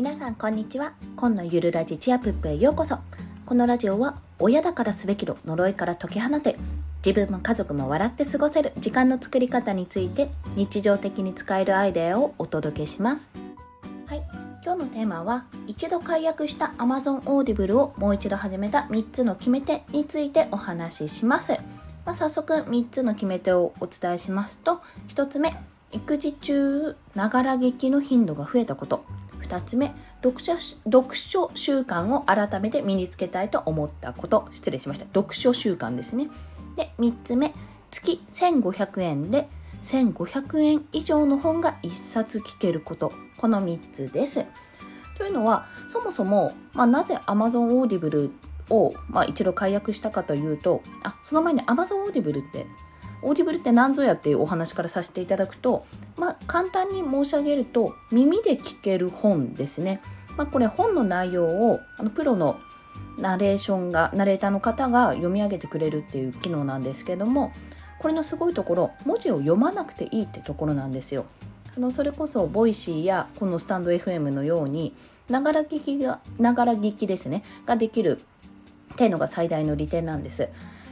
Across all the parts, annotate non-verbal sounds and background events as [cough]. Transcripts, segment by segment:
皆さんこんにちは。今のゆるラジチアプップへようこそ。このラジオは親だからすべきの呪いから解き放て自分も家族も笑って過ごせる時間の作り方について日常的に使えるアイデアをお届けします。はい。今日のテーマは一度解約した Amazon Audible をもう一度始めた3つの決め手についてお話しします。まあ、早速3つの決め手をお伝えしますと1つ目育児中ながら劇の頻度が増えたこと。2つ目読書読書習慣を改めて身につけたいと思ったこと。失礼しました。読書習慣ですね。で3つ目月1500円で1500円以上の本が1冊聞けること。この3つです。というのはそもそも、まあ、なぜ Amazon Audible を、まあ、一度解約したかというとあその前に Amazon Audible ってAudible って何ぞやっていうお話からさせていただくと、まあ、簡単に申し上げると耳で聞ける本ですね。まあ、これ本の内容をあのプロのナレーションがナレーターの方が読み上げてくれるっていう機能なんですけどもこれのすごいところ文字を読まなくていいってところなんですよ。あのそれこそ Voicy やこのスタンド FM のようにながら聞きがながら聞きですねができるっていうのが最大の利点なんです。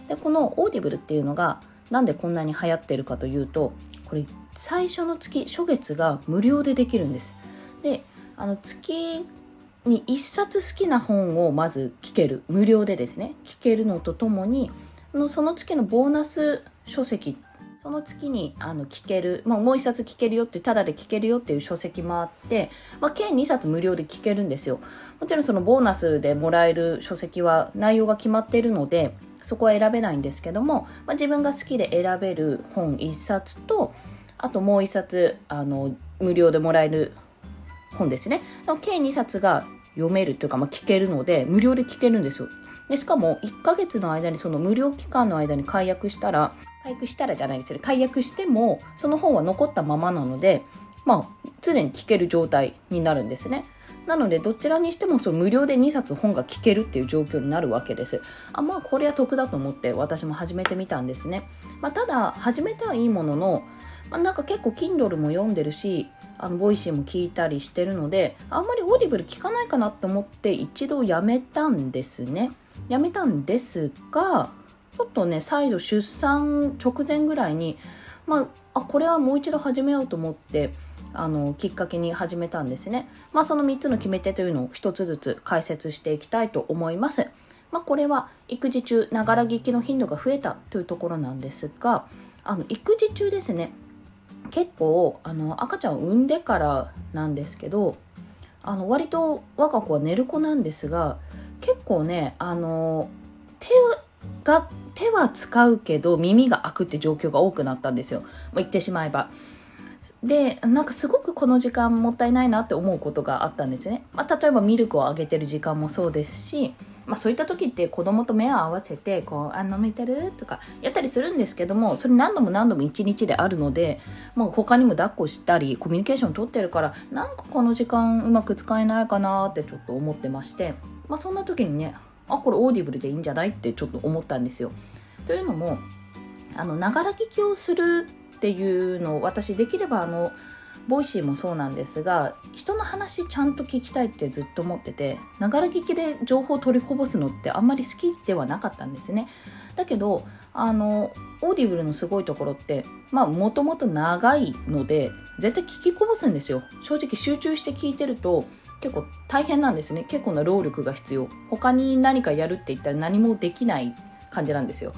でこの Audible っていうのがなんでこんなに流行ってるかというとこれ最初の月初月が無料でできるんです。であの月に1冊好きな本をまず聞ける。無料でですね。聞けるのとともにのその月のボーナス書籍その月にあの聞ける、まあ、もう1冊聞けるよってただで聞けるよっていう書籍もあって、まあ、計2冊無料で聞けるんですよ。もちろんそのボーナスでもらえる書籍は内容が決まっているのでそこは選べないんですけども、まあ、自分が好きで選べる本1冊とあともう1冊あの無料でもらえる本ですね。計2冊が読めるというか、まあ、聞けるので無料で聞けるんですよ。でしかも1ヶ月の間にその無料期間の間に解約したら解約したらじゃないですよ解約してもその本は残ったままなのでまあ常に聞ける状態になるんですね。なのでどちらにしてもその無料で2冊本が聞けるっていう状況になるわけです。あまあこれは得だと思って私も始めてみたんですね、まあ、ただ始めてはいいものの、まあ、なんか結構 Kindle も読んでるしあの Voicy も聞いたりしてるのであんまり Audible 聞かないかなと思って一度やめたんですね。やめたんですがちょっとね再度出産直前ぐらいにまああこれはもう一度始めようと思ってあのきっかけに始めたんですね。まあ、その3つの決め手というのを1つずつ解説していきたいと思います。まあ、これは育児中ながら聞きの頻度が増えたというところなんですがあの育児中ですね結構あの赤ちゃんを産んでからなんですけどあの割と我が子は寝る子なんですが結構ねあの手が手は使うけど耳が開くって状況が多くなったんですよ、まあ、言ってしまえば。でなんかすごくこの時間もったいないなって思うことがあったんですね、まあ、例えばミルクをあげてる時間もそうですし、まあ、そういった時って子供と目を合わせてこうあ飲めてる？とかやったりするんですけどもそれ何度も何度も一日であるので、まあ、他にも抱っこしたりコミュニケーション取ってるからなんかこの時間うまく使えないかなってちょっと思ってまして、まあ、そんな時にねあこれ Audible でいいんじゃないってちょっと思ったんですよ。というのもあのながら聞きをするっていうのを私できればあの Voicy もそうなんですが人の話ちゃんと聞きたいってずっと思っててながら聞きで情報を取りこぼすのってあんまり好きではなかったんですね。だけどあの Audible のすごいところってまあもともと長いので絶対聞きこぼすんですよ。正直集中して聞いてると結構大変なんですね。結構な労力が必要。他に何かやるって言ったら何もできない感じなんですよ。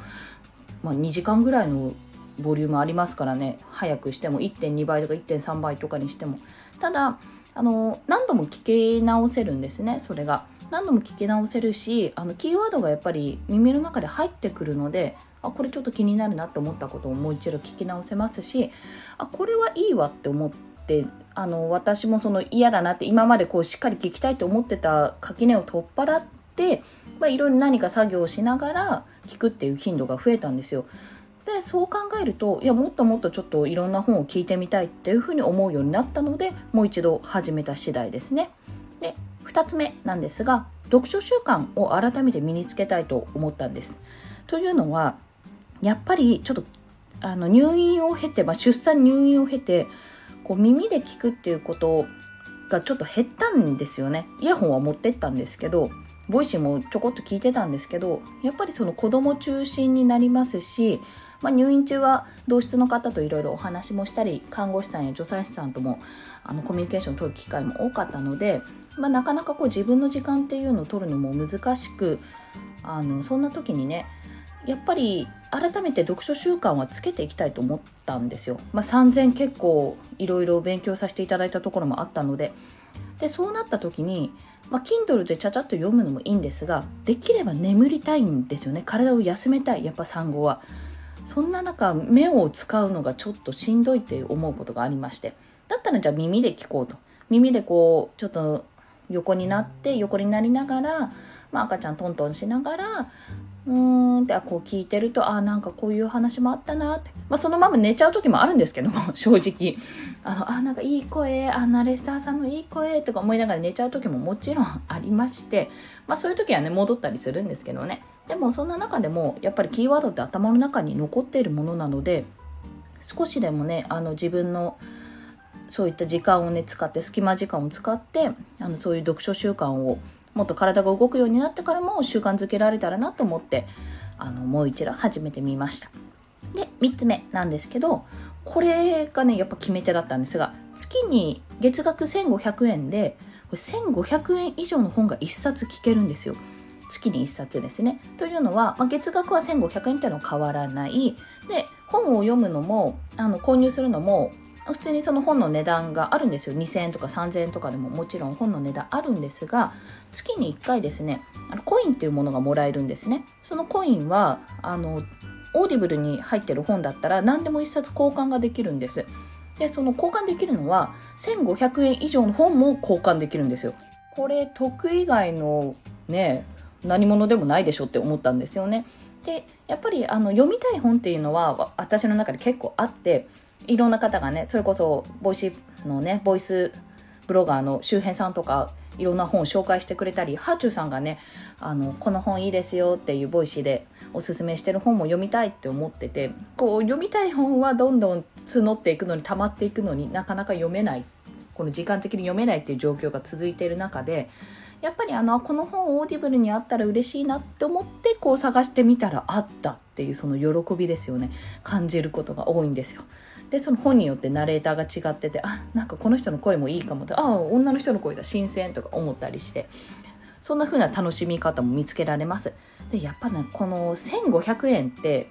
まあ2時間ぐらいのボリュームありますからね。早くしても1.2倍とか1.3倍とかにしても。ただあの何度も聞き直せるんですねそれが。何度も聞き直せるしあのキーワードがやっぱり耳の中で入ってくるのであこれちょっと気になるなって思ったことをもう一度聞き直せますしあこれはいいわって思ってあの私もその嫌だなって今までこうしっかり聞きたいと思ってた垣根を取っ払って、まあ、いろいろ何か作業をしながら聞くっていう頻度が増えたんですよ。でそう考えるといやもっともっとちょっといろんな本を聞いてみたいっていうふうに思うようになったのでもう一度始めた次第ですね。で2つ目なんですが読書習慣を改めて身につけたいと思ったんです。というのはやっぱりちょっとあの入院を経て、まあ、出産入院を経てこう耳で聞くっていうことがちょっと減ったんですよねイヤホンは持ってったんですけど Voicy もちょこっと聞いてたんですけどやっぱりその子供中心になりますし、まあ、入院中は同室の方といろいろお話もしたり看護師さんや助産師さんともあのコミュニケーションを取る機会も多かったので、まあ、なかなかこう自分の時間っていうのを取るのも難しくあのそんな時にねやっぱり改めて読書習慣はつけていきたいと思ったんですよ。まあ、3000結構いろいろ勉強させていただいたところもあったのででそうなった時に、まあ、Kindle でちゃちゃっと読むのもいいんですができれば眠りたいんですよね。体を休めたい。やっぱ産後は。そんな中目を使うのがちょっとしんどいって思うことがありまして。だったらじゃあ耳で聞こうと。耳でこうちょっと横になって横になりながら、まあ、赤ちゃんトントンしながらうーんってこう聞いてるとあなんかこういう話もあったなって、まあ、そのまま寝ちゃう時もあるんですけども [laughs] 正直。あのあなんかいい声あナレスターさんのいい声とか思いながら寝ちゃう時ももちろんありまして、まあ、そういう時はね戻ったりするんですけどね。でもそんな中でもやっぱりキーワードって頭の中に残っているものなので少しでもねあの自分のそういった時間をね使って隙間時間を使ってあのそういう読書習慣をもっと体が動くようになってからも習慣づけられたらなと思ってあのもう一度始めてみました。で3つ目なんですけどこれがねやっぱ決め手だったんですが月に月額1500円でこれ1500円以上の本が1冊聞けるんですよ。月に1冊ですね。というのは、まあ、月額は1500円っていうのは変わらない。で本を読むのもあの購入するのも普通にその本の値段があるんですよ。2000円とか3000円とかでももちろん本の値段あるんですが月に1回ですねあのコインっていうものがもらえるんですね。そのコインはあの Audible に入ってる本だったら何でも1冊交換ができるんです。でその交換できるのは1500円以上の本も交換できるんですよ。これ得以外の何何者でもないでしょって思ったんですよね。でやっぱりあの読みたい本っていうのは私の中で結構あっていろんな方がねそれこそ Voicy のねボイスブロガーの周辺さんとかいろんな本を紹介してくれたりはあちゅうさんがねあのこの本いいですよっていう Voicy でおすすめしてる本も読みたいって思っててこう読みたい本はどんどん募っていくのに溜まっていくのになかなか読めないこの時間的に読めないっていう状況が続いている中でやっぱりあのこの本 Audible にあったら嬉しいなって思ってこう探してみたらあったっていうその喜びですよね感じることが多いんですよ。でその本によってナレーターが違っててあなんかこの人の声もいいかもってあ女の人の声だ新鮮とか思ったりして。そんな風な楽しみ方も見つけられます。でやっぱねこの1500円って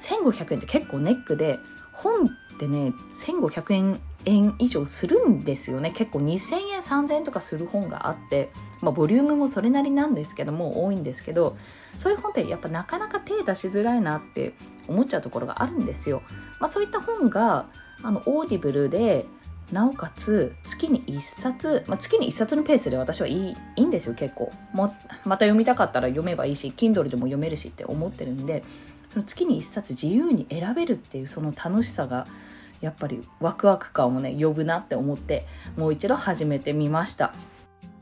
1500円って結構ネックで本ってね1500円円以上するんですよね。結構2000円3000円とかする本があって、まあ、ボリュームもそれなりなんですけども多いんですけどそういう本ってやっぱなかなか手出しづらいなって思っちゃうところがあるんですよ。まあ、そういった本があの Audible でなおかつ月に1冊、まあ、月に1冊のペースで私はいいいいんですよ結構。ままた読みたかったら読めばいいし Kindle でも読めるしって思ってるんでその月に1冊自由に選べるっていうその楽しさがやっぱりワクワク感をね呼ぶなって思ってもう一度始めてみました。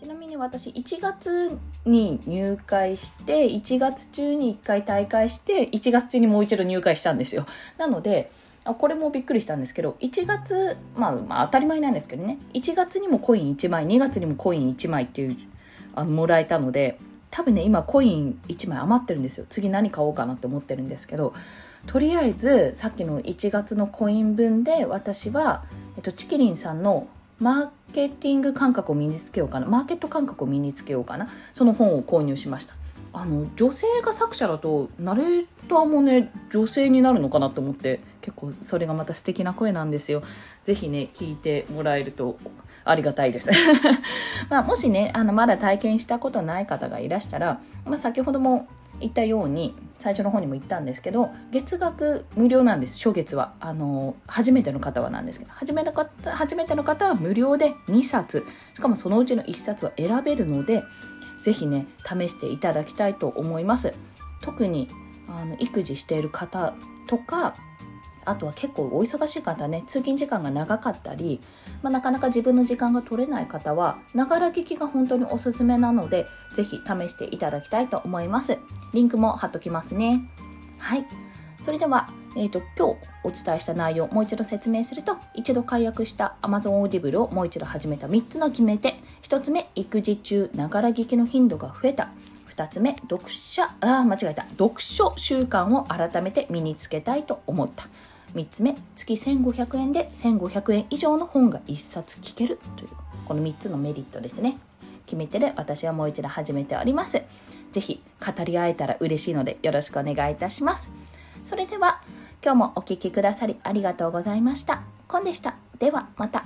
ちなみに私1月に入会して1月中に1回大会して1月中にもう一度入会したんですよ。なのでこれもびっくりしたんですけど1月、まあ、まあ当たり前なんですけどね。1月にもコイン1枚2月にもコイン1枚っていうあのもらえたので多分ね今コイン1枚余ってるんですよ。次何買おうかなって思ってるんですけどとりあえずさっきの1月のコイン分で私は、えっと、チキリンさんのマーケティング感覚を身につけようかな。マーケット感覚を身につけようかな。その本を購入しました。あの女性が作者だとナレーターもね女性になるのかなと思って結構それがまた素敵な声なんですよ。是非ね聞いてもらえるとありがたいです。[laughs] まあ、もしねあのまだ体験したことない方がいらしたら、まあ、先ほども言ったように最初の方にも言ったんですけど月額無料なんです初月は。あの初めての方はなんですけど初めの方初めての方は無料で2冊。しかもそのうちの1冊は選べるので是非ね試していただきたいと思います。特にあの育児している方とかあとは結構お忙しい方ね通勤時間が長かったり、まあ、なかなか自分の時間が取れない方はながら聞きが本当におすすめなので是非試していただきたいと思います。リンクも貼っときますね。はい。それではえーと、今日お伝えした内容をもう一度説明すると一度解約した Amazon Audible をもう一度始めた3つの決め手1つ目育児中ながら聞きの頻度が増えた。2つ目読者あ間違えた。読書習慣を改めて身につけたいと思った。3つ目月1500円で1500円以上の本が1冊聞ける。というこの3つのメリットですね。決め手で私はもう一度始めております。是非語り合えたら嬉しいのでよろしくお願いいたします。それでは今日もお聴きくださりありがとうございました。コンでした。ではまた。